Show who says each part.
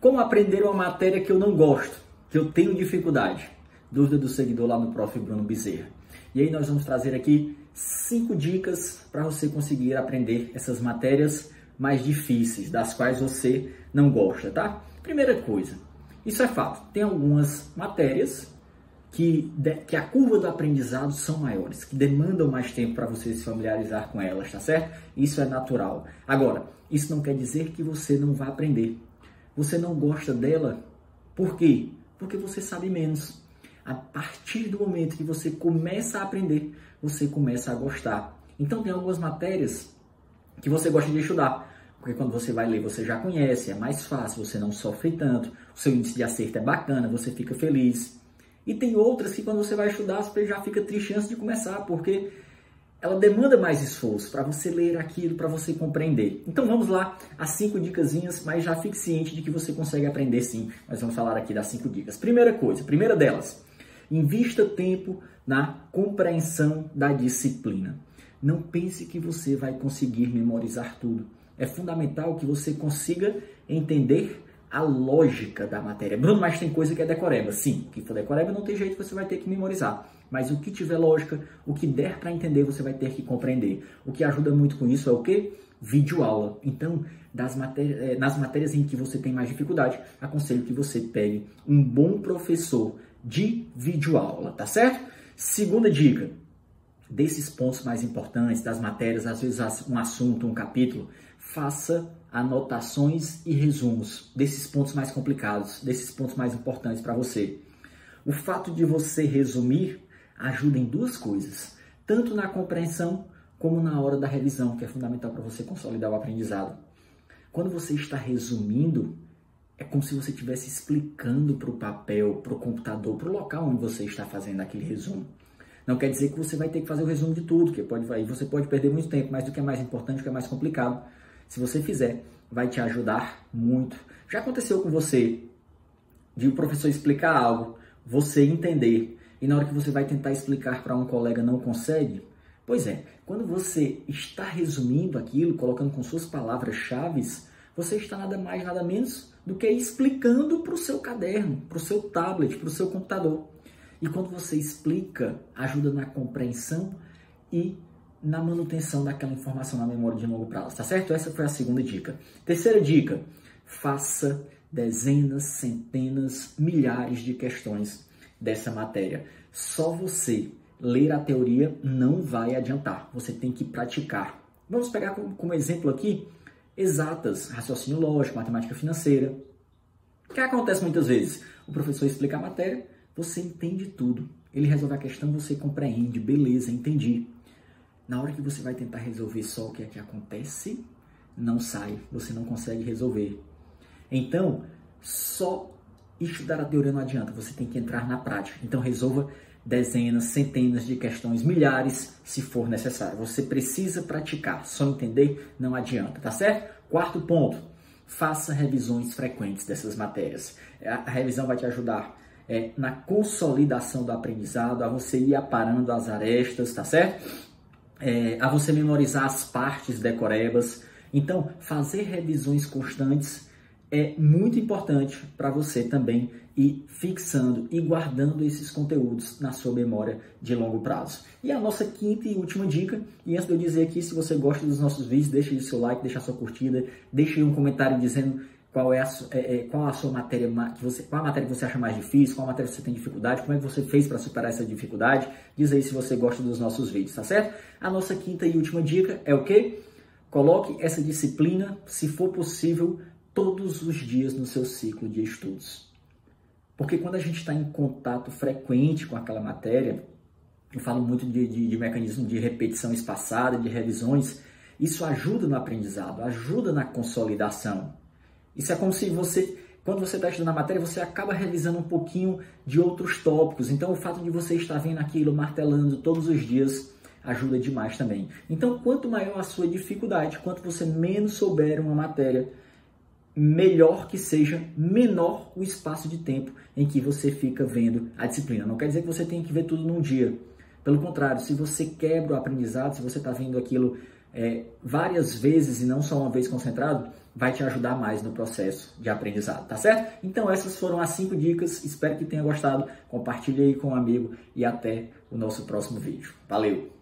Speaker 1: Como aprender uma matéria que eu não gosto, que eu tenho dificuldade? Dúvida do seguidor lá no Prof. Bruno Bezerra. E aí nós vamos trazer aqui cinco dicas para você conseguir aprender essas matérias mais difíceis, das quais você não gosta, tá? Primeira coisa, isso é fato. Tem algumas matérias que, de, que a curva do aprendizado são maiores, que demandam mais tempo para você se familiarizar com elas, tá certo? Isso é natural. Agora, isso não quer dizer que você não vai aprender. Você não gosta dela, por quê? Porque você sabe menos. A partir do momento que você começa a aprender, você começa a gostar. Então, tem algumas matérias que você gosta de estudar. Porque quando você vai ler, você já conhece, é mais fácil, você não sofre tanto, o seu índice de acerto é bacana, você fica feliz. E tem outras que quando você vai estudar, você já fica triste antes de começar, porque ela demanda mais esforço para você ler aquilo, para você compreender. Então vamos lá, as cinco dicasinhas, mas já fique ciente de que você consegue aprender sim. Nós vamos falar aqui das cinco dicas. Primeira coisa, primeira delas, invista tempo na compreensão da disciplina. Não pense que você vai conseguir memorizar tudo. É fundamental que você consiga entender a lógica da matéria. Bruno, mas tem coisa que é decoreba. Sim, o que for decoreba não tem jeito, você vai ter que memorizar. Mas o que tiver lógica, o que der para entender, você vai ter que compreender. O que ajuda muito com isso é o quê? Vídeo aula. Então, matérias, eh, nas matérias em que você tem mais dificuldade, aconselho que você pegue um bom professor de vídeo aula, tá certo? Segunda dica, desses pontos mais importantes, das matérias, às vezes um assunto, um capítulo, faça anotações e resumos desses pontos mais complicados, desses pontos mais importantes para você. O fato de você resumir ajuda em duas coisas, tanto na compreensão como na hora da revisão, que é fundamental para você consolidar o aprendizado. Quando você está resumindo, é como se você estivesse explicando para o papel, para o computador, para o local onde você está fazendo aquele resumo. Não quer dizer que você vai ter que fazer o resumo de tudo, que pode, aí você pode perder muito tempo, mas o que é mais importante, o que é mais complicado, se você fizer, vai te ajudar muito. Já aconteceu com você de o um professor explicar algo, você entender, e na hora que você vai tentar explicar para um colega não consegue? Pois é, quando você está resumindo aquilo, colocando com suas palavras-chave, você está nada mais, nada menos do que explicando para o seu caderno, para o seu tablet, para o seu computador. E quando você explica, ajuda na compreensão e na manutenção daquela informação na memória de longo prazo, tá certo? Essa foi a segunda dica. Terceira dica: faça dezenas, centenas, milhares de questões dessa matéria. Só você ler a teoria não vai adiantar. Você tem que praticar. Vamos pegar como, como exemplo aqui exatas, raciocínio lógico, matemática financeira. O que acontece muitas vezes? O professor explica a matéria, você entende tudo. Ele resolve a questão, você compreende, beleza, entendi. Na hora que você vai tentar resolver só o que é que acontece, não sai, você não consegue resolver. Então, só estudar a teoria não adianta, você tem que entrar na prática. Então, resolva dezenas, centenas de questões, milhares, se for necessário. Você precisa praticar, só entender não adianta, tá certo? Quarto ponto, faça revisões frequentes dessas matérias. A revisão vai te ajudar é, na consolidação do aprendizado, a você ir aparando as arestas, tá certo? É, a você memorizar as partes decorebas. Então, fazer revisões constantes é muito importante para você também ir fixando e guardando esses conteúdos na sua memória de longo prazo. E a nossa quinta e última dica, e antes de eu dizer aqui, se você gosta dos nossos vídeos, deixe o seu like, deixe a sua curtida, deixe um comentário dizendo qual é a, é, é, qual a sua matéria que você, qual a matéria que você acha mais difícil, qual a matéria que você tem dificuldade, como é que você fez para superar essa dificuldade. Diz aí se você gosta dos nossos vídeos, tá certo? A nossa quinta e última dica é o quê? Coloque essa disciplina, se for possível, todos os dias no seu ciclo de estudos. Porque quando a gente está em contato frequente com aquela matéria, eu falo muito de, de, de mecanismo de repetição espaçada, de revisões, isso ajuda no aprendizado, ajuda na consolidação. Isso é como se você, quando você está estudando a matéria, você acaba revisando um pouquinho de outros tópicos. Então, o fato de você estar vendo aquilo, martelando todos os dias, ajuda demais também. Então, quanto maior a sua dificuldade, quanto você menos souber uma matéria, melhor que seja, menor o espaço de tempo em que você fica vendo a disciplina. Não quer dizer que você tenha que ver tudo num dia. Pelo contrário, se você quebra o aprendizado, se você está vendo aquilo é, várias vezes e não só uma vez concentrado, vai te ajudar mais no processo de aprendizado, tá certo? Então essas foram as cinco dicas, espero que tenha gostado, compartilhe aí com um amigo e até o nosso próximo vídeo. Valeu!